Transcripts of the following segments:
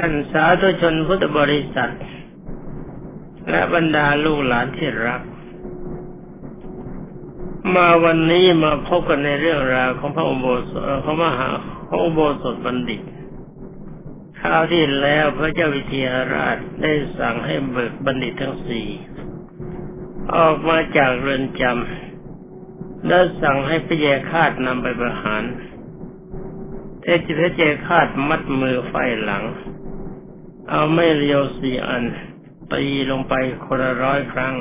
ท่านสาธุชนพุทธบริษัท และบรรดาลูกหลานที่รัก มาวันนี้มาพบกันในเรื่องราวของพระอุโบสถของมหาพระอุโบสถบัณฑิตคราวที่แล้วพระเจ้าวิเทหราชได้สั่งให้เบิกบัณฑิตทั้งสี่ออกมาจากเรือนจำแล้วสั่งให้พระเยคาดนำไปประหารเทจิพระเจคาดมัดมือไฟหลัง เอาไม่เรียวสี่อัน ตีลงไปคนละร้อยครั้ง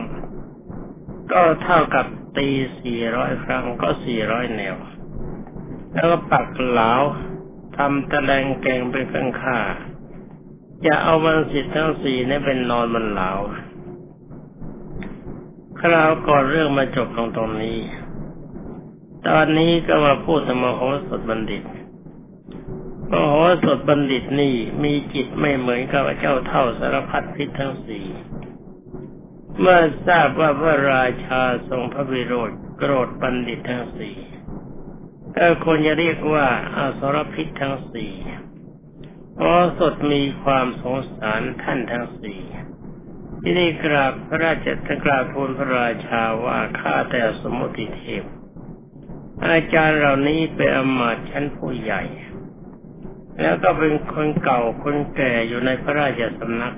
ก็เท่ากับตีสี่ร้อยครั้งก็สี่ร้อยแนว แล้วก็ปักเหลาทำตะแลงแกงเป็นข้างค่าจะเอามันสิทธิ์ทั้งสี่นี้เป็นนอนบนเหลาคราวก่อนเรื่องมาจบลงตรงนี้ ตอนนี้ก็มาพูดธรรมโหสถบัณฑิต มโหสถบัณฑิตนี่มีจิตไม่เหมือนกับเจ้าเท่าสารพัดพิษทั้งสี่เมื่อทราบว่าพระราชาทรงพระวิโรธโกรธบัณฑิตทั้งสี่ก็ควรจะเรียกว่าอาสรพิษทั้งสี่โอสถมีความสงสารท่านทั้งสี่ที่ได้กราบพระราชกราบทูลพระราชาว่าข้าแต่สมุติเทพ อาจารย์เหล่านี้เป็นอมาตชั้นผู้ใหญ่ แล้วก็เป็นคนเก่าคนแก่อยู่ในพระราชสำนัก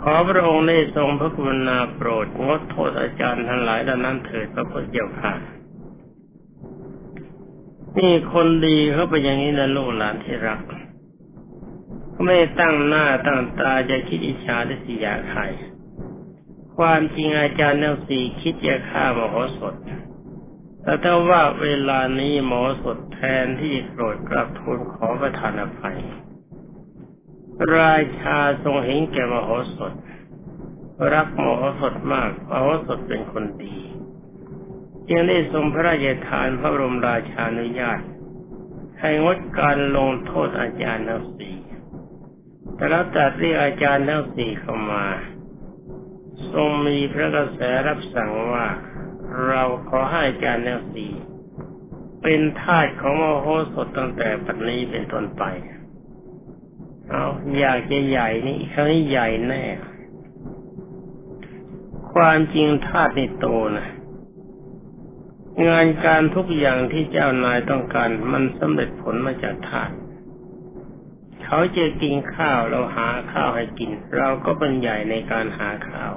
ขอพระองค์ได้ทรงพระกรุณาโปรดงดโทษอาจารย์ทั้งหลายดังนั้นเถิดพระพุทธเจ้าค่ะนี่คนดีเขาเป็นอย่างนี้นะลูกหลานที่รักเขาไม่ตั้งหน้าตั้งตาจะคิดอิจฉาและสิยาใครความจริงอาจารย์ทั้งสี่คิดจะฆ่ามโหสถ แต่ถ้าว่าเวลานี้หมอสดแทนที่โกรธกลับทูลขอประทานอภัย ราชาทรงเห็นแก่มโหสถ รักมโหสถมากมโหสถเป็นคนดีจึงได้ทรงพระราชทานพระบรมราชานุญาต ให้งดการลงโทษอาจารย์ทั้งสี่แต่แล้วตัดเรียกอาจารย์ทั้งสี่เข้ามา ทรงมีพระกระแสรับสั่งว่า เราขอให้อาจารย์ทั้งสี่เป็นทาสของมโหสถตั้งแต่ปัจจุบันเป็นต้นไป เอาอยากจะใหญ่นี่ครั้งนี้ใหญ่แน่ ความจริงทาสนี่โตนะงานการทุกอย่างที่เจ้านายต้องการมันสำเร็จผลมาจากทานเขาจะกินข้าวเราหาข้าวให้กิน เราก็เป็นใหญ่ในการหาข้าว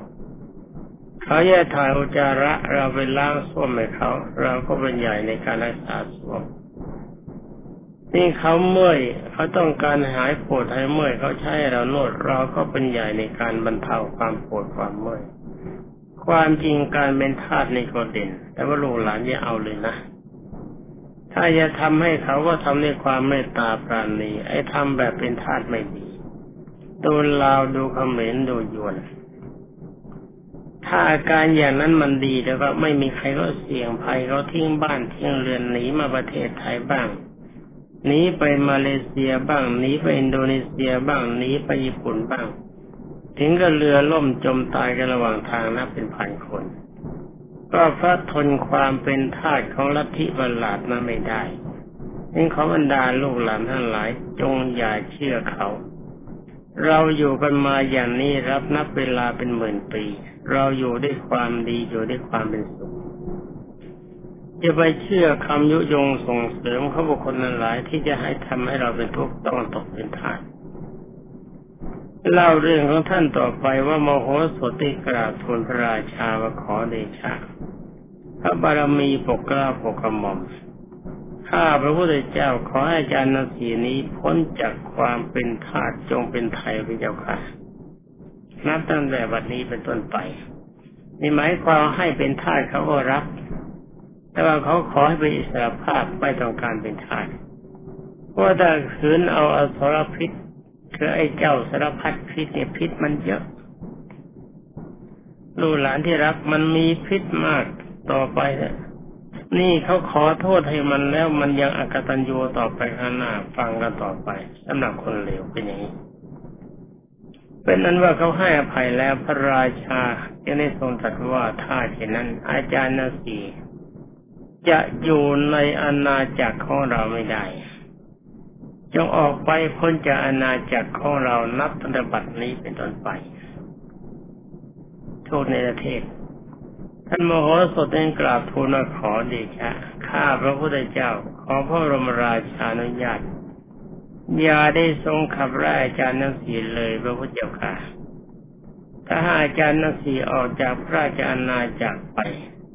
เขาแย่ถ่ายอุจาระเราไปล้างส้วมให้เขา เราก็เป็นใหญ่ในการรักษาส้วมนี่เขาเมื่อยเขาต้องการหายปวดหายเมื่อยเขาใช้เรานวดเราก็เป็นใหญ่ในการบรรเทาความปวดความเมื่อยความจริงการเป็นทาสในก็เด่น แต่ว่าลูกหลานอย่าเอาเลยนะ ถ้าจะทำให้เขาก็ทำด้วยความเมตตาปราณีไอ้ทำแบบเป็นทาสไม่ดีดูลาวดูเขมรดูยวน ถ้าอาการอย่างนั้นมันดีแล้วก็ไม่มีใครก็เสี่ยงภัยเขาทิ้งบ้านทิ้งเรือนหนีมาประเทศไทยบ้างหนีไปมาเลเซียบ้างหนีไปอินโดนีเซียบ้างหนีไปญี่ปุ่นบ้าง ถึงกับเรือล่มจมตายกันระหว่างทางนับเป็นพันคน ก็เพราะทนความเป็นทาสของลัทธิบรลาดนั้นไม่ได้นี่ขอบรรดาลูกหลานทั้งหลายจงอย่าเชื่อเขา เราอยู่กันมาอย่างนี้รับนับเวลาเป็นหมื่นปี เราอยู่ด้วยความดีอยู่ด้วยความเป็นสุขจะไปเชื่อคำยุยงส่งเสริมเขาบุคคลนั้นหลายที่จะให้ทำให้เราเป็นทุกข์ต้องตกเป็นทาสเล่าเรื่องของท่านต่อไปว่าโมโหสติกราบทูลพระราชาว่าขอเดชะพระบารมีปกกล้าปกกระหม่อม ข้าพระพุทธเจ้าขอให้อาจารย์นาสีนี้พ้นจากความเป็นทาสจงเป็นไทยพระเจ้าค่ะนับตั้งแต่บัดนี้เป็นต้นไปนี่หมายความให้เป็นทาสเขาก็รับ แต่ว่าเขาขอให้เป็นอิสระภาพไม่ต้องการเป็นทาสเพราะถ้าขืนเอาอสรพิษคือไอ้เจ้าสารพัดพิษเนี่ยพิษมันเยอะ ลูกหลานที่รักมันมีพิษมากต่อไปเนี่ย นี่เขาขอโทษให้มันแล้วมันยังอกตัญญูต่อไปข้างหน้าฟังกันต่อไปสำหรับคนเลวเป็นอย่างนี้ เป็นนั้นว่าเขาให้อภัยแล้วพระราชาจะได้ทรงตรัสว่าถ้าเช่นนั้น อาจารย์นาสีจะอยู่ในอาณาจักรของเราไม่ได้ จงออกไปพ้นจากอาณาจักรของเรานับตั้งแต่บัดนี้เป็นต้นไป โทูตในประเทศ ท่านมโหสถเองกราบทูลขอเดชะข้าพระพุทธเจ้า ขอพระบรมราชานุญาตอย่าได้ทรงขับไล่อาจารย์นักสีเลยพระพุทธเจ้าค่ะ ถ้าหาอาจารย์นักสีออกจากพระราชอาณาจักรไป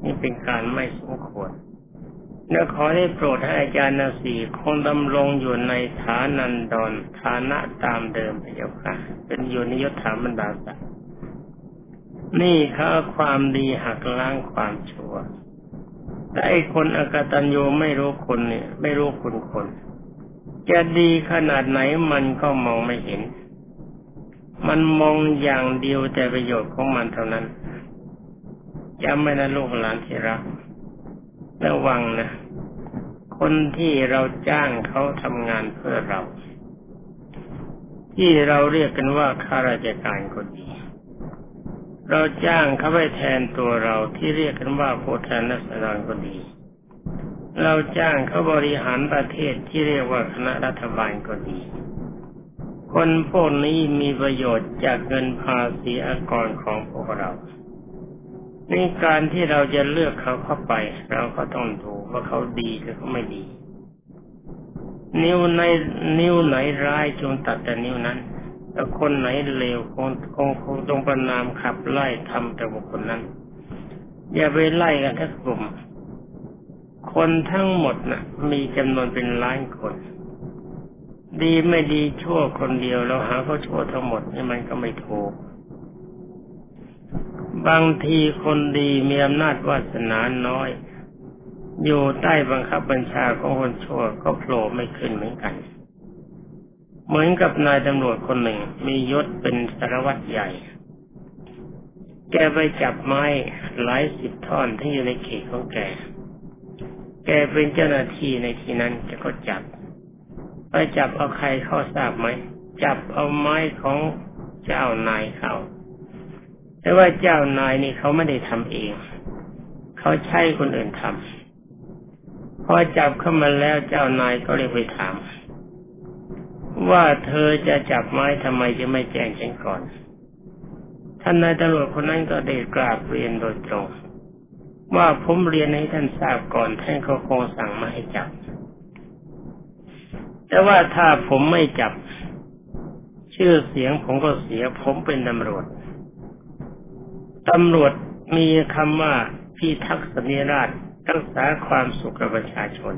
นี่เป็นการไม่สมควรและขอได้โปรดให้อาจารย์นาสีคงดำรงอยู่ในฐานันดรฐานะตามเดิมพระเจ้าค่ะ เป็นอยู่ในยศถาบรรดาศักดิ์ นี่เขาความดีหักล้างความชั่วแต่ไอ้คนอกตัญญูไม่รู้คนเนี่ย ไม่รู้คุณคน จะดีขนาดไหนมันก็มองไม่เห็น มันมองอย่างเดียวแต่ประโยชน์ของมันเท่านั้นจำไม่นะลูกหลานที่รักระวังนะ คนที่เราจ้างเขาทำงานเพื่อเรา ที่เราเรียกกันว่าข้าราชการคนดี เราจ้างเขาไปแทนตัวเราที่เรียกกันว่าผู้แทนนักดารก็ดี เราจ้างเขาบริหารประเทศที่เรียกว่าคณะรัฐบาลก็ดี คนพวกนี้มีประโยชน์จากเงินภาษีอากรของพวกเราในการที่เราจะเลือกเขาเข้าไป เราก็ต้องดูว่าเขาดีหรือเขาไม่ดี นิ้วในนิ้วไหนร้ายจงตัดแต่นิ้วนั้น ถ้าคนไหนเลวคงคงคงจงประนามขับไล่ทำแต่บุคคลนั้น อย่าไปไล่กันทั้งกลุ่ม คนทั้งหมดนะ่ะ มีจำนวนเป็นล้านคน ดีไม่ดีชั่วคนเดียวเราหาเขาชั่วทั้งหมดนี่มันก็ไม่ถูกบางทีคนดีมีอำนาจวาสนาน้อย อยู่ใต้บังคับบัญชาของคนชั่วก็โผล่ไม่ขึ้นเหมือนกัน เหมือนกับนายตำรวจคนหนึ่ง มียศเป็นสารวัตรใหญ่ แกไปจับไม้หลายสิบท่อนที่อยู่ในเขตของแก แกเป็นเจ้าหน้าที่ในที่นั้นแกก็จับ ไปจับเอาใครเข้าทราบไหม จับเอาไม้ของเจ้านายเขาแต่ว่าเจ้านายนี่เขาไม่ได้ทำเอง เขาใช้คนอื่นทำพอจับเข้ามาแล้วเจ้านายก็เลยไปถาม ว่าเธอจะจับไม้ทำไมจะไม่แจ้งฉันก่อน ท่านนายตำรวจคนนั้นก็ได้กราบเรียนโดยตรง ว่าผมเรียนให้ท่านทราบก่อนท่านเขาคงสั่งมาให้จับ แต่ว่าถ้าผมไม่จับ ชื่อเสียงผมก็เสีย ผมเป็นตำรวจตำรวจมีคำว่าพิทักษ์สัญราชรักษาความสุขประชาชน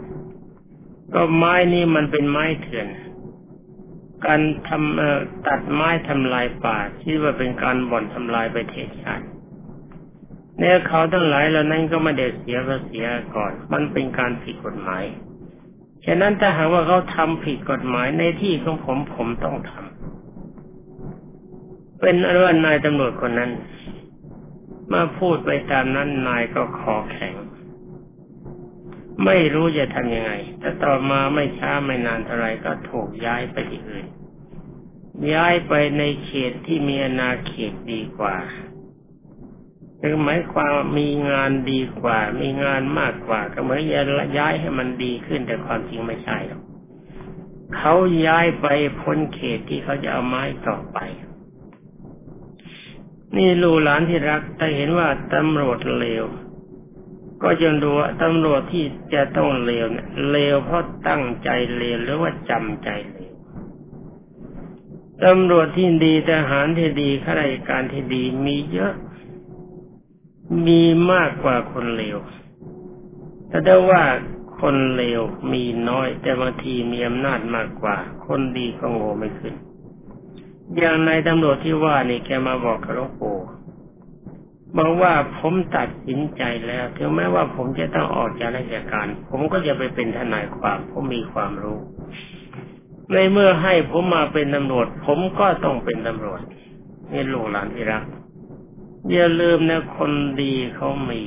ก็ไม้นี่มันเป็นไม้เถื่อน การทำตัดไม้ทำลายป่าที่ว่าเป็นการบ่อนทำลายประเทศชาติเนี่ยเขาทั้งหลายเหล่านั้นก็ไม่ได้เสียภาษีก่อน มันเป็นการผิดกฎหมาย ฉะนั้นถ้าหากว่าเขาทำผิดกฎหมายในที่ของผมผมต้องทำเป็นอนุว่านายตำรวจคนนั้นเมื่อพูดไปตามนั้นนายก็ขอแข็ง ไม่รู้จะทำยังไง แต่ต่อมาไม่ช้าไม่นานเท่าไรก็ถูกย้ายไปที่อื่น ย้ายไปในเขตที่มีอาณาเขตดีกว่าคือหมายความมีงานดีกว่า มีงานมากกว่า ก็เหมือนย้ายให้มันดีขึ้นแต่ความจริงไม่ใช่หรอกเขาย้ายไปพ้นเขตที่เขาจะเอาไม้ต่อไป นี่ลูกหลานที่รักแต่เห็นว่าตำรวจเลว ก็จงดูว่าตำรวจที่จะต้องเลวเนี่ยเลวเพราะตั้งใจเลวหรือว่าจำใจเลวตำรวจที่ดีทหารที่ดีข้าราชการที่ดีมีเยอะ มีมากกว่าคนเลวแต่ได้ว่าคนเลวมีน้อยแต่บางทีมีอำนาจมากกว่า คนดีก็โง่ไม่ขึ้น อย่างนายตำรวจที่ว่านี่แกมาบอกกับหลวงปู่ บอกว่าผมตัดสินใจแล้วถึงแม้ว่าผมจะต้องออกจากราชการ ผมก็จะไปเป็นทนายความ ผมมีความรู้ ในเมื่อให้ผมมาเป็นตำรวจ ผมก็ต้องเป็นตำรวจนี่ลูกหลานที่รักอย่าลืมนะคนดีเขามี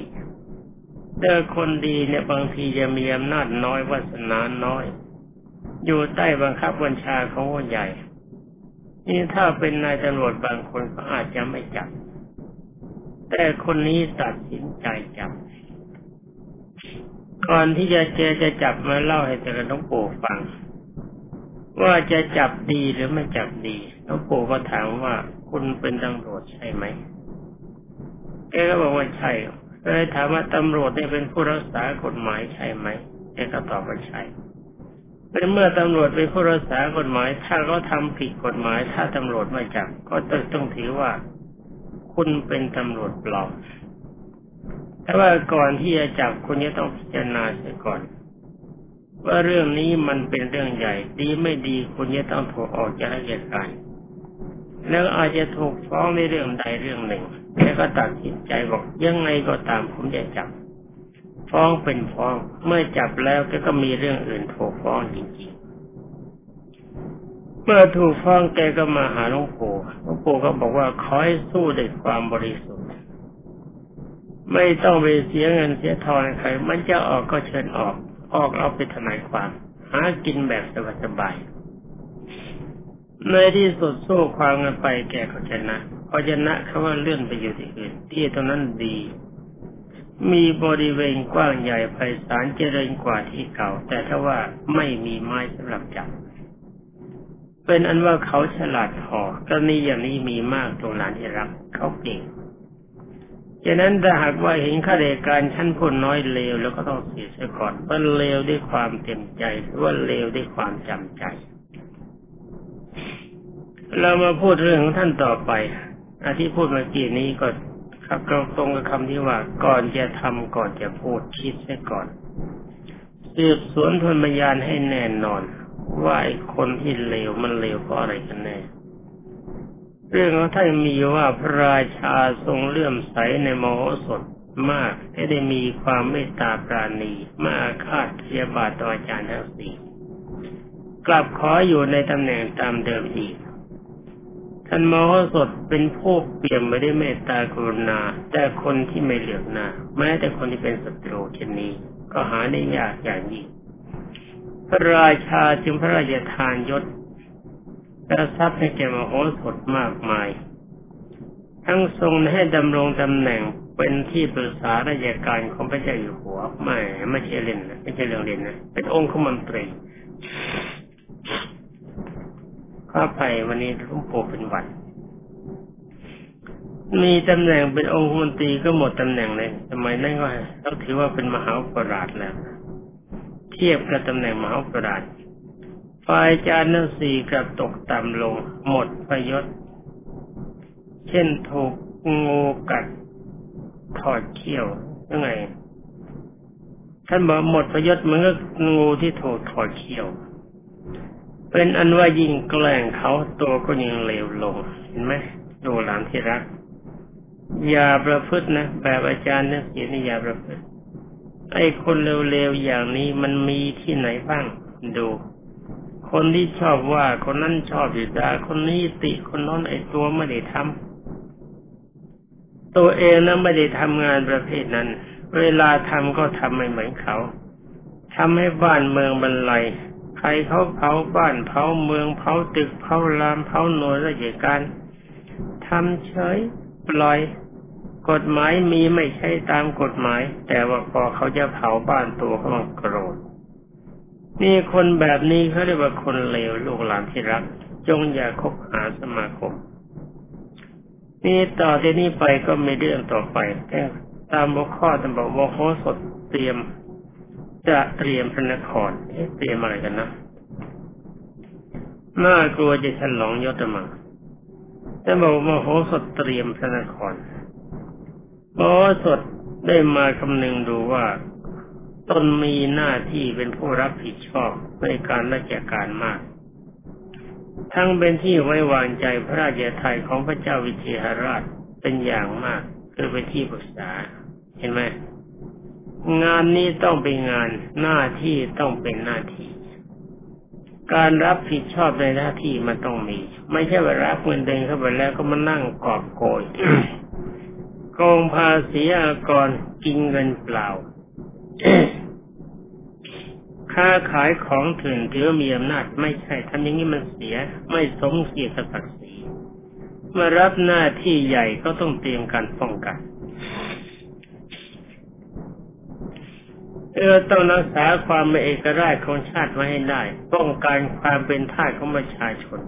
แต่คนดีเนี่ยบางทีจะมีอำนาจน้อยวาสนาน้อย อยู่ใต้บังคับบัญชาของคนใหญ่ นี่ถ้าเป็นนายตำรวจบางคนก็อาจจะไม่จับ แต่คนนี้ตัดสินใจจับ ก่อนที่จะเจจะจับมาเล่าให้แต่ละน้องโป่ฟัง ว่าจะจับดีหรือไม่จับดีหลวงปู่ก็ถามว่าคุณเป็นตำรวจใช่ไหมแกก็บอกว่าใช่เลยถามว่าตำรวจได้เป็นผู้รักษากฎหมายใช่ไหมแกก็ตอบว่าใช่เป็นเมื่อตำรวจเป็นผู้รักษากฎหมาย ถ้าเขาทาผิดกฎหมาย ถ้าตำรวจไม่จับ ก็ต้องถือว่า คุณเป็นตำรวจปลอมแต่ว่าก่อนที่จะจับคุณจะต้องพิจารณาเสียก่อน ว่าเรื่องนี้มันเป็นเรื่องใหญ่ ดีไม่ดีคุณจะต้องถูกออกจากราชการ แล้วอาจจะถูกฟ้องในเรื่องใดเรื่องหนึ่งแกก็ตัดสินใจบอกยังไงก็ตามผมจะจับ ฟ้องเป็นฟ้อง เมื่อจับแล้วกก็มีเรื่องอื่นถูกฟ้องจริงๆ เมื่อถูกฟ้องแกก็มาหาหลวงปู่หลวงปู่ก็บอกว่าขอให้สู้ด้วยความบริสุทธิ์ ไม่ต้องไปเสียเงินเสียทองใคร มันจะออกก็เชิญออก ออกเอาไปทนายความ หากินแบบสบายๆในที่สุดสู้ความกันไปแกก็ชนะพอชนะเขาว่าเลื่อนไปอยู่ที่อื่น ที่ตรงนั้นดี มีบริเวณกว้างใหญ่ไพศาลเจริญกว่าที่เก่า แต่ถ้าว่าไม่มีไม้สำหรับจับ เป็นอันว่าเขาฉลาดพอกรณีอย่างนี้มีมากตรงนั้นที่รักเขาเก่งฉะนั้นถ้าหากว่าเห็นข้าราชการชั้นคนน้อยเลวแล้วก็ต้องเสียเสียก่อนว่าเลวด้วยความเต็มใจหรือว่าเลวด้วยความจำใจ เรามาพูดเรื่องของท่านต่อไปอที่พูดเมื่อกี้นี้ก็ครับตรงกับคำที่ว่าก่อนจะทำก่อนจะพูดคิดซะก่อนสืบสวนทนพยานให้แน่นอน ว่าไอ้คนที่เลวมันเลวเพราะอะไรกันแน่ เรื่องของท่านมีว่าพระราชาทรงเลื่อมใสในมโหสถมากที่ได้มีความเมตตาปราณีมาอาฆาเทียบาตต่ออาจารย์ทั้งสี่กลับขออยู่ในตำแหน่งตามเดิมอีก ท่านมโหสถเป็นผู้เปี่ยมไปด้วยเมตตากรุณา แต่คนที่ไม่เหลือกหน้าแม้แต่คนที่เป็นศัตรูเช่นนี้ ก็หาได้ยากอย่างยิ่ง พระราชาจึงพระราชทานยศกระทรัพย์ให้แก่มโหสถมากมาย ทั้งทรงให้ดำรงตำแหน่งเป็นที่ปรึกษาราชการของพระเจ้าอยู่หัวไม่ไม่ใช่เล่นนะไม่ใช่เรื่องเล่นนะเป็นองค์ขมนตรีข้าไปวันนี้หลวงปู่เป็นวันมีตำแหน่งเป็นองค์มนตรีก็หมดตำแหน่งเลยสมัยนั้นก็ต้องถือว่าเป็นมหาปราชแล้ว เทียบกับตำแหน่งมหาปราชฝ่ายจารย์สี่กระตกต่ำลง หมดประยศ เช่นถูกงูกัดถอดเขี้ยวยังไง ท่านบอกหมดประยศเหมือนกับงูที่ถูกถอดเขี้ยว เป็นอันว่ายิ่งแกล้งเขาตัวก็ยิ่งเลวลง เห็นไหมดูหลานที่รัก อย่าประพฤตินะ แบบอาจารย์นักเสียนี่อย่าประพฤติ ไอ้คนเลวๆอย่างนี้มันมีที่ไหนบ้าง ดู คนที่ชอบว่าคนนั้นชอบอยู่ดาคนนี้ติคนนั้นไอ้ตัวไม่ได้ทำตัวเองนะไม่ได้ทำงานประเภทนั้น เวลาทำก็ทำไม่เหมือนเขาทำให้บ้านเมืองบรรลัยใครเขาเผาบ้านเผาเมืองเผาตึกเผารามเผาหน่วยราชการทำเฉยปล่อย กฎหมายมีไม่ใช่ตามกฎหมาย แต่ว่าพอเขาจะเผาบ้านตัวเขาโกรธนี่คนแบบนี้เขาเรียกว่าคนเลวลูกหลานที่รัก จงอย่าคบหาสมาคม นี่ต่อที่นี้ไปก็ม่เรื่องต่อไปแต่ตามบกข้อตามบอกว่าโคสดเตรียม จะเตรียมพระนครเตรียมอะไรกันนะน่ากลัวจะฉลองยศมาแต่บอกมโหสถเตรียมพระนคร มโหสถได้มาคำนึงดูว่าตนมีหน้าที่เป็นผู้รับผิดชอบในการราชการมาก ทั้งเป็นที่ไว้วางใจพระราชาไทยของพระเจ้าวิเทหราชเป็นอย่างมากคือเป็นที่ปรึกษา เห็นไหมงานนี้ต้องเป็นงานหน้าที่ต้องเป็นหน้าที่ การรับผิดชอบในหน้าที่มันต้องมี ไม่ใช่ว่ารับเงินเดือนเข้าไปแล้วก็มานั่งกอบโกย โกงภาษีอากรกินเงินเปล่า ค้าขายของถึงถือมีอำนาจไม่ใช่ทำอย่างนี้มันเสีย ไม่สมเกียรติศักดิ์ศรีเมื่อรับหน้าที่ใหญ่ก็ต้องเตรียมการป้องกันเออต้องรักษาความเป็นเอกราชของชาติไว้ให้ได้ ป้องกันความเป็นทาสของประชาชน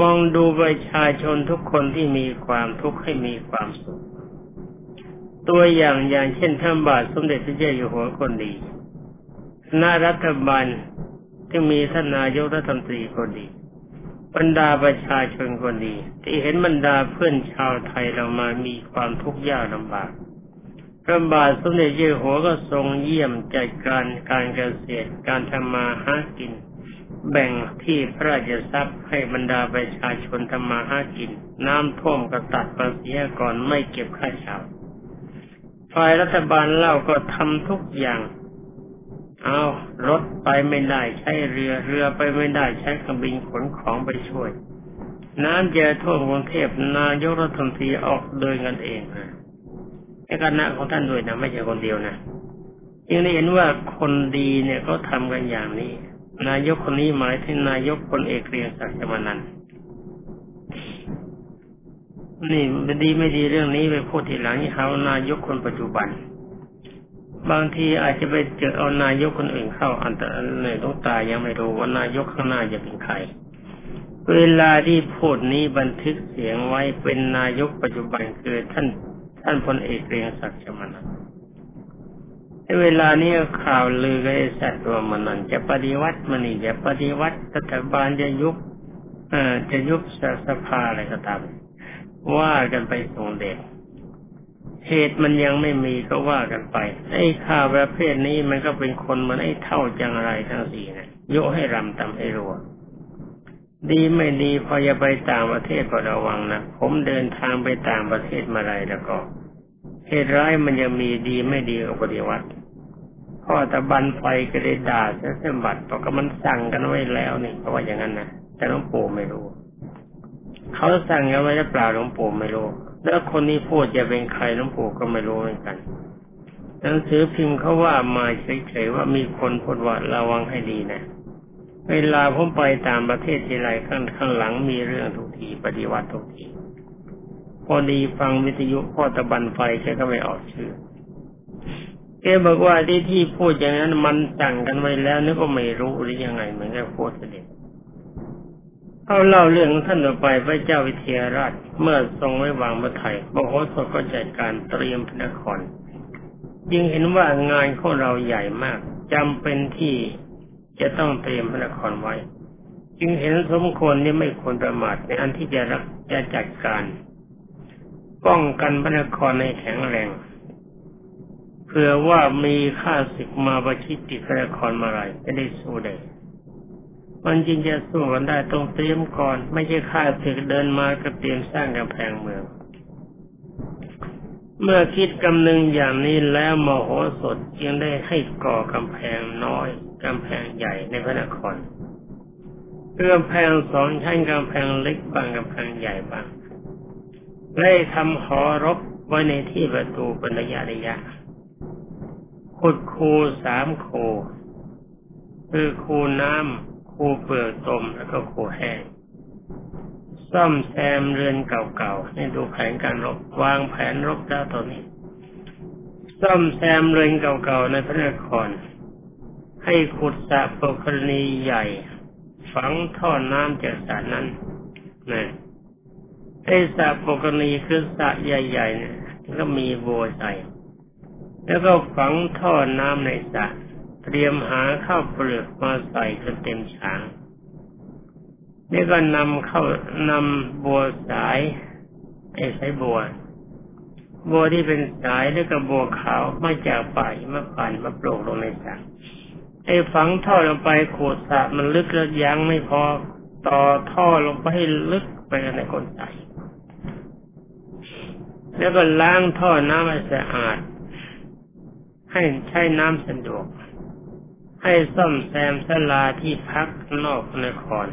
มองดูประชาชนทุกคนที่มีความทุกข์ให้มีความสุข ตัวอย่างอย่างเช่นท่านบาทสมเด็จพระเจ้าอยู่หัวคนดีหน้ารัฐบาลที่มีท่านนายกรัฐมนตรีคนดี บรรดาประชาชนคนดี ที่เห็นบรรดาเพื่อนชาวไทยเรามามีความทุกข์ยากลำบากพระบาทสมเด็จเจ้าหัวก็ทรงเยี่ยมจัดการการเกษตรการทำมาหากิน แบ่งที่พระราชทรัพย์ให้บรรดาประชาชนทำมาหากิน น้ำท่วมก็ตัดภาษีก่อนไม่เก็บค่าเช่า ฝ่ายรัฐบาลเล่าก็ทำทุกอย่าง เอารถไปไม่ได้ใช้เรือเรือไปไม่ได้ใช้เครื่องบินขนของไปช่วย น้ำเจะท่วมกรุงเทพนายกรัฐมนตรีออกเดินกันเองนะในคณะของท่านด้วยนะไม่ใช่คนเดียวนะยังได้เห็นว่าคนดีเนี่ยเขาทากันอย่างนี้ นายกคนนี้หมายถึงนายกคนเอกเรียงศักดิ์มานัน นี่ไม่ดีไม่ดีเรื่องนี้ไปพูดทีหลังนี่เขานายกคนปัจจุบัน บางทีอาจจะไปเจอเอานายกคนอื่นเข้าอันตรายต้องตายยังไม่รู้ว่านายกข้างหน้าจะเป็นใคร เวลาที่พูดนี้บันทึกเสียงไว้เป็นนายกปัจจุบันคือท่านท่านพลเอกเรียงศักดิ์ชมนันในเวลานี้ข่าวลือก็ไอ้สัตว์ตัวมันนั่นจะปฏิวัติมันนี่จะปฏิวัติรัฐบาลจะยุบเอ่อจะยุบสภาอะไรก็ตาม ว่ากันไปส่งเด็กเหตุมันยังไม่มีก็ว่ากันไป ไอ้ข่าวประเภทนี้มันก็เป็นคนมันไอ้เท่าจังไรทั้งสี่นะโยให้รำตำให้รัว ดีไม่ดีพอจะไปต่างประเทศก็ระวังนะผมเดินทางไปต่างประเทศมาไรแล้วก็เหตุร้ายมันยังมีดีไม่ดีกับปฏิวัติพ่อตะบันไฟก็ได้ด่าเส้นบัตรเพราะก็มันสั่งกันไว้แล้วนี่เพราะว่าอย่างนั้นนะแต่หลวงปู่ไม่รู้ เขาสั่งกันไว้หรือเปล่าหลวงปู่ไม่รู้ แล้วคนนี้พูดจะเป็นใครหลวงปู่ก็ไม่รู้เหมือนกันหนังสือพิมพ์เขาว่ามาเฉยๆว่ามีคนพูดว่าระวังให้ดีนะ เวลาผมไปตามประเทศทีไรข้างข้างหลังมีเรื่องทุกทีปฏิวัติทุกทีพอดีฟังวิทยุพ่อตะบันไฟแกก็ไม่ออกชื่อแกบอกว่าที่ที่พูดอย่างนั้นมันสั่งกันไว้แล้วนึกว่าไม่รู้หรือยังไงเหมือนกับพูดเด็จ เอาเล่าเรื่องท่านต่อไปพระเจ้าวิเทหราช เมื่อทรงไว้วางพระไถ่มโหสถก็จัดการเตรียมพระนครยิ่งเห็นว่างานของเราใหญ่มากจำเป็นที่จะต้องเตรียมพระนครไว้ จึงเห็นสมควรที่ไม่ควรประมาทในอันที่จะรักจะจัดการ ป้องกันพระนครในแข็งแรงเผื่อว่ามีข้าศึกมาประชิดติพระนครมาไรจะได้สู้ได้ มันจริงจะสู้กันได้ต้องเตรียมก่อน ไม่ใช่ข้าศึกเดินมาก็เตรียมสร้างกำแพงเมือง เมื่อคิดกำนึงอย่างนี้แล้วมโหสถจึงได้ให้ก่อกำแพงน้อยกำแพงใหญ่ในพระนครกำแพงสองชั้นกำแพงเล็กบางกำแพงใหญ่บางได้ทำหอรบไว้ในที่ประตูเป็นระยะระยะขุดคูสามคูคือคูน้ำ คูเปลือกตมแล้วก็คูแห้งซ่อมแซมเรือนเก่าๆให้ดูแผนการรบวางแผนรบแล้วตอนนี้ ซ่อมแซมเรือนเก่าๆในพระนคร ให้ขุดสระปกรณีใหญ่ ฝังท่อน้ำจากสระนั้นนะไอ้สระปกรณีคือสระใหญ่ๆเนี่ยก็มีโบใส่แล้วก็ฝังท่อน้ำในสระ เตรียมหาข้าวเปลือกมาใส่จนเต็มฉางนี่ก็นำเข้านำบัวสายไอ้สายบัว บัวที่เป็นสายแล้วก็บัวขาวมาจากป่ามาปั่นมาโปรกลงในสระไอ้ฝังท่อลงไปขูดสระมันลึกแล้วยังไม่พอต่อท่อลงไปให้ลึกไปในคนใส่แล้วก็ล้างท่อน้ำให้สะอาด ให้ใช้น้ำสะดวก ให้ซ่อมแซมสลาที่พักนอกนคร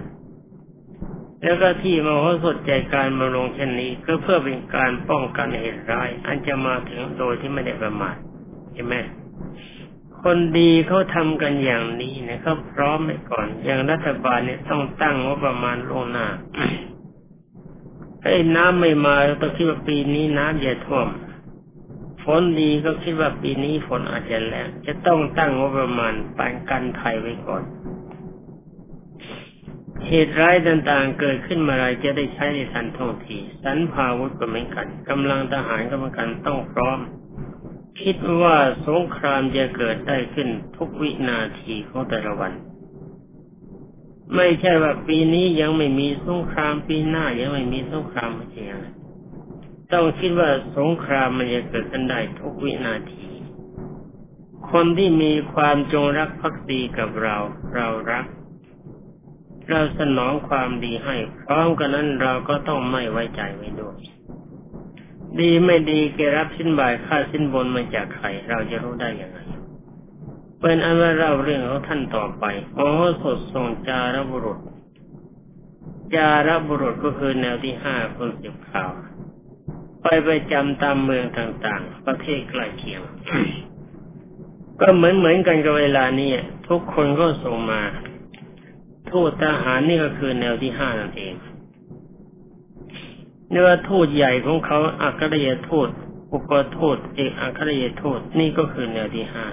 แล้วก็ที่มโหสถใจการมาลงเช่นนี้ก็เพื่อเป็นการป้องกันเหตุร้าย อันจะมาถึงโดยที่ไม่ได้ประมาทใช่ไหมคนดีเขาทำกันอย่างนี้นะเขาพร้อมไปก่อน อย่างรัฐบาลเนี่ยต้องตั้งงบประมาณลงหน้าไอ้น้ำไม่มาต้องคิดว่าปีนี้น้ำจะท่วม นดีก็คิดว่าปีนี้ฝนอาจจะแรงจะต้องตั้งงบประมาณปานกันภัยไว้ก่อน เหตุร้ายต่างๆเกิดขึ้นมาอะไรจะได้ใช้ในทันท่องทีสันพาวุธก็เหมือนกันกำลังทหารก็เหมือนกันต้องพร้อม คิดว่าสงครามจะเกิดได้ขึ้นทุกวินาทีของแต่ละวันไม่ใช่ว่าปีนี้ยังไม่มีสงครามปีหน้ายังไม่มีสงครามไม่ใช่อย่างนั้น ต้องคิดว่าสงครามมันจะเกิดขึ้นได้ทุกวินาที คนที่มีความจงรักภักดีกับเรา เรารัก เราสนองความดีให้ พร้อมกันนั้นเราก็ต้องไม่ไว้ใจไว้ด้วย ดีไม่ดีแกรับสิ้นบายค่าสิ้นบนมาจากใครเราจะรู้ได้อย่างไรเป็นอันว่าเราเรื่องของท่านต่อไปโอ้สดทรงจารบุรุษ จารบุรุษก็คือแนวที่ห้าคนสิบข่าว ไปไปจำตามเมืองต่างๆ ประเทศใกล้เคียง ก็เหมือนเหมือนกันกับเวลานี้ทุกคนก็ส่งมาทูตทหารนี่ก็คือแนวที่ห้านั่นเองเนื้อทูตใหญ่ของเขาอัครเยทูตอุปทูตเอกอัครเยทูตนี่ก็คือแนวที่ห้า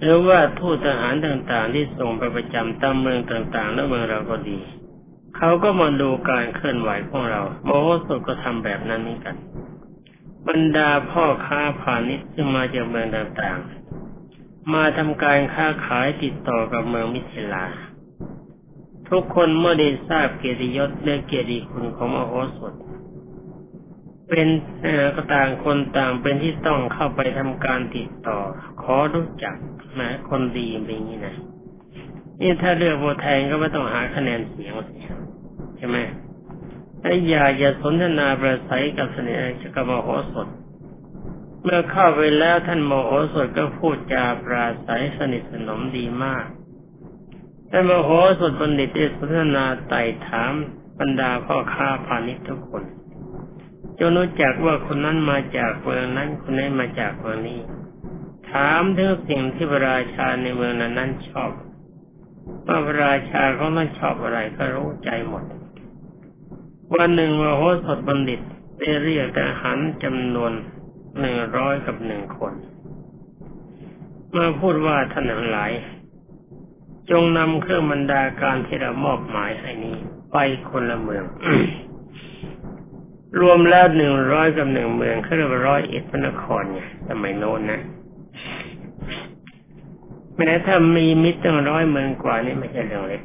หรือว่าทูตทหารต่างๆ ที่ส่งไปประจำตามเมืองต่างๆ แล้วเมืองเราก็ดี เขาก็มาดูการเคลื่อนไหวของเราโมโหสุก็ทำแบบนั้นนี้กัน บรรดาพ่อค้าพาณิชย์ซึ่งมาจากเมืองต่างๆ มาทำการค้าขายติดต่อกับเมืองมิถิลา ทุกคนเมื่อได้ทราบเกียรติยศและเกียรติคุณของมโหสถเป็นก็ต่างคนต่างเป็นที่ต้องเข้าไปทำการติดต่อ ขอรู้จักแม้คนดีเป็นอย่างนี้นะนี่ถ้าเลือกโบแทนก็ไม่ต้องหาคะแนนเสียงเสีย ใช่ไหมถ้าอยากจะสนทนาประสัยกับเสน่ห์กับมโหสถ เมื่อเข้าไปแล้วท่านมโหสถก็พูดจาปราศัยสนิทสนมดีมากท่านมโหสถบัณฑิตได้สนทนาไต่ถามบรรดาพ่อค้าพาณิชย์ทุกคนจนรู้จักว่าคนนั้นมาจากเมืองนั้นคนนี้มาจากเมืองนี้ ถามถึงสิ่งที่พระราชาในเมืองนั้นนั้นชอบ ว่าพระราชาเขานั้นชอบอะไรก็รู้ใจหมด วันหนึ่งมโหสถบัณฑิตได้เรียกทหารจำนวนหนึ่งร้อยกับหนึ่งคน มาพูดว่าท่านทั้งหลาย จงนำเครื่องบรรดาการที่เรามอบหมายให้นี้ ไปคนละเมือง รวมแล้วหนึ่งร้อยกับหนึ่งเมืองคือร้อยเอ็ดพระนครเนี่ยสมัยโน้นนะแม้ถ้ามีมิตรตั้งร้อยเมืองกว่านี่ไม่ใช่เรื่องเล็ก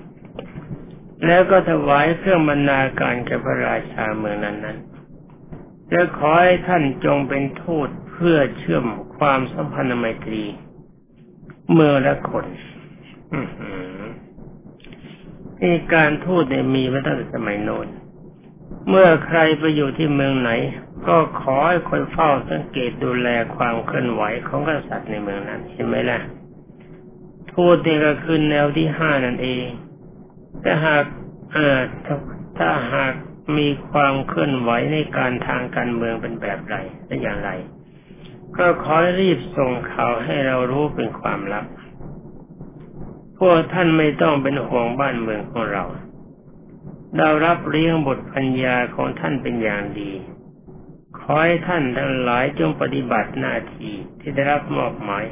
แล้วก็ถวายเครื่องบรรณาการแก่พระราชาเมืองนั้นนั้นแล้วขอให้ท่านจงเป็นทูตเพื่อเชื่อมความสัมพันธ์ไมตรี เมืองละคนนี่การทูตเนี่ยมีมาตั้งแต่สมัยโน้นเมื่อใครไปอยู่ที่เมืองไหน ก็ขอให้คนเฝ้าสังเกตดูแลความเคลื่อนไหวของกษัตริย์ในเมืองนั้นเห็นไหมล่ะทูตเนี่ก็คือแนวที่ห้านั่นเอง ถ้าหากถ้าหากมีความเคลื่อนไหวในการทางการเมืองเป็นแบบไรและอย่างไร ก็ขอรีบส่งข่าวให้เรารู้เป็นความลับ พวกท่านไม่ต้องเป็นห่วงบ้านเมืองของเรา เรารับเลี้ยงบทปัญญาของท่านเป็นอย่างดี ขอให้ท่านทั้งหลายจงปฏิบัติหน้าที่ที่ได้รับมอบหมาย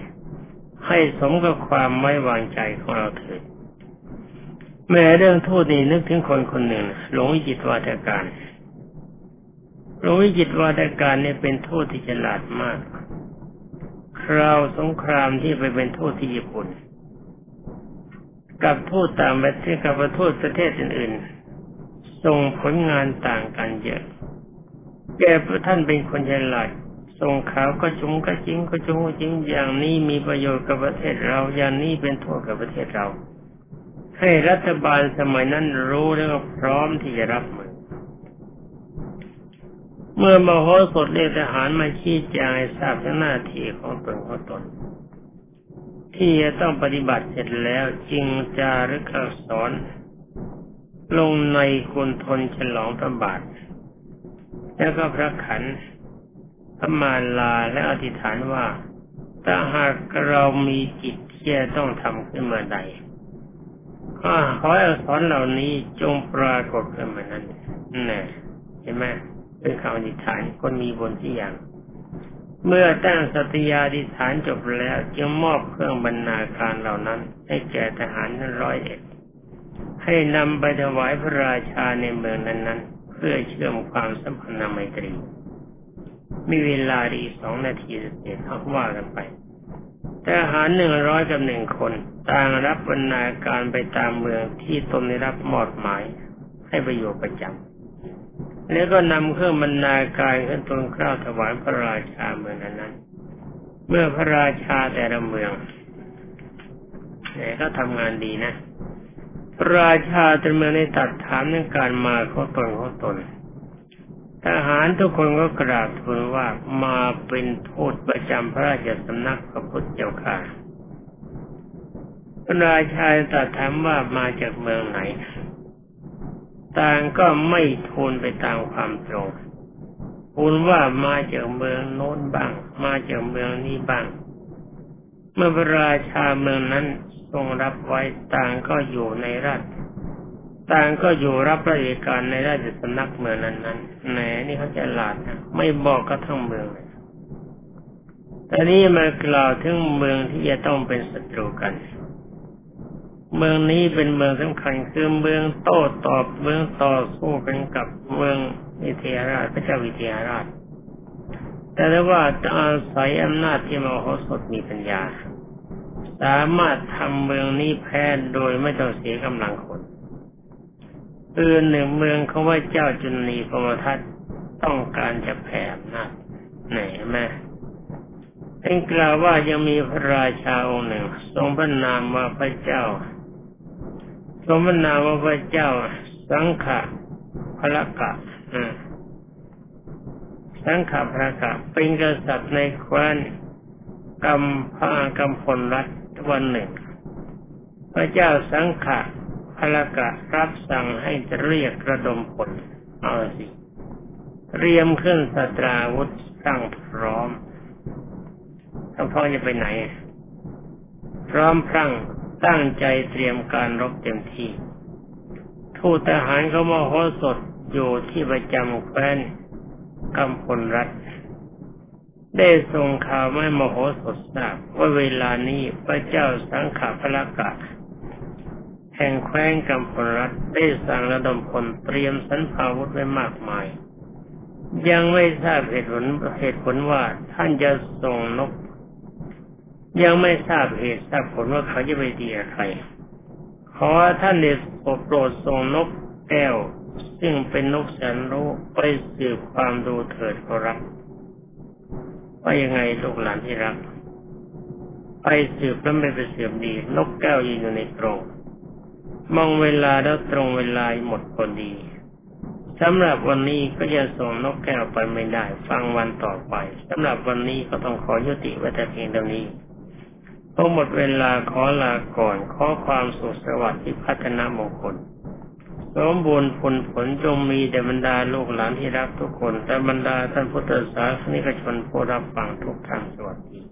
ให้สมกับความไม่วางใจของเราเถิด แม่เรื่องโทษนี่นึกถึงคนคนหนึ่งหลงวิจิตวาทการหลงวิจิตวาทการเนี่ยเป็นโทษที่ฉลาดมาก คราวสงครามที่ไปเป็นโทษที่ญี่ปุ่น กับโทษตามประเทศกับโทษประเทศอื่นๆส่งผลงานต่างกันเยอะ แกพระท่านเป็นคนฉลาดส่งข่าวก็จุงก็จริงก็จุงก็จริงอย่างนี้มีประโยชน์กับประเทศเรา อย่างนี้เป็นโทษกับประเทศเรา ให้รัฐบาลสมัยนั้นรู้แล้วก็พร้อมที่จะรับมือ เมื่อมโหสถเรียกทหารมาชี้แจงให้ทราบถึงหน้าที่ของตนของตน ที่จะต้องปฏิบัติเสร็จแล้วจริงจารึกอักษรลงในคุณทนฉลองพระบาท แล้วก็พระขันพระมาลาและอธิษฐานว่า ถ้าหากเรามีจิตที่จะต้องทำขึ้นมาใด ขอให้อักษรเหล่านี้จงปรากฏขึ้นมานั้นน่เห็นไหมเป็นคำอธิษฐานคนมีบนที่อย่าง เมื่อตั้งสัตยาดิฐานจบแล้วจึงมอบเครื่องบรรณาการเหล่านั้น ให้แก่ทหารนั้นร้อยเอ็ดให้นำไปถวายพระราชาในเมืองนั้นๆ เพื่อเชื่อมความสัมพันธ์ไมตรี มีเวลาดีสองนาทีเสร็จเขาว่ากันไป ทหารหนึ่งร้อยกับหนึ่งคน ต่างรับบรรณาการไปตามเมืองที่ตนได้รับมอบหมาย ให้ประโยชน์ประจำแล้วก็นำเครื่องบรรณาการขึ้นตนคร่าวถวายพระราชาเมืองนั้น เมื่อพระราชาแต่ละเมืองเนี่ก็ทำงานดีนะ พระราชาแต่เมืองได้ตัดถามเรื่องการมาของตนของตน ทหารทุกคนก็กราบทูลว่ามาเป็นทูตประจำพระราชสำนักพระพุทธเจ้าค่ะพระราชาตรัสถามว่ามาจากเมืองไหน ต่างก็ไม่ทูลไปตามความตรงทูลว่ามาจากเมืองโน้นบ้าง มาจากเมืองนี้บ้าง เมื่อพระราชาเมืองนั้นทรงรับไว้ต่างก็อยู่ในราช ต่างก็อยู่รับราชการในราชสำนักเมืองนั้นๆแหนนี่เขาจะหลาดนะไม่บอกก็ทั้งเมืองเลยแต่นี้มากล่าวถึงเมืองที่จะต้องเป็นศัตรูกัน เมืองนี้เป็นเมืองสำคัญคือเมืองโต้ตอบเมืองต่อสู้กันกับเมืองวิเทหราชพระเจ้าวิเทหราช แต่ว่าอาศัยอำนาจที่มโหสถมีปัญญา สามารถทำเมืองนี้แพ้โดยไม่ต้องเสียกำลังคน คือหนึ่งเมืองเขาว่าเจ้าจุนีปรทัตต้องการจะแผ่นาจไหนแม่เป็นกล่าวว่ายังมีพระราชาองค์หนึ่ง ทรงพระนามว่าพระเจ้า ทรงพระนามว่าพระเจ้า สังขะพระกะสังขะพระกะเป็นกษัตริย์ในแคว้นกำพากำพลรัฐวันหนึ่ง พระเจ้าสังขะ พระกะรับสั่งให้เรียกระดมผลเอาสิเตรียมเครื่องสตราวุธตั้งพร้อมถ้าพ่อจะไปไหน พร้อมพรั่งตั้งใจเตรียมการรบเต็มที่ทูตทหารเขามาโหสดอยู่ที่ประจำแคว้นกำพลรัฐ ได้ส่งข่าวไม่มโหสถทราบว่าเวลานี้พระเจ้าสังขารพระกะ แห่งแคว้นกัมพลรัฐได้สั่งระดมพลเตรียมสันพาวุธไว้มากมาย ยังไม่ทราบเหตุผลเหตุผลว่าท่านจะส่งนก ยังไม่ทราบเหตุทราบผลว่าเขาจะไปดีอะไรขอท่านเดชโปรดส่งนกแก้ว ซึ่งเป็นนกแสนรู้ไปสืบความดูเถิดขอรับว่ายังไงลูกหลานที่รัก ไปสืบแล้วไม่ไปสืบดี นกแก้วยืนอยู่ในกรง มองเวลาแล้วตรงเวลาหมดพอดีสำหรับวันนี้ก็จะส่งนกแก้วไปไม่ได้ ฟังวันต่อไปสำหรับวันนี้ก็ต้องขอยุติไว้แต่เพียงเท่านี้พอหมดเวลาขอลาก่อนขอความสุขสวัสดิ์ที่พัฒนามงคลสมบูรณ์ผลผลจงมีแด่บรรดาลูกหลานที่รักทุกคน แต่บรรดาท่านพุทธศาสนิกชนผู้รับฟังทุกทางสวัสดี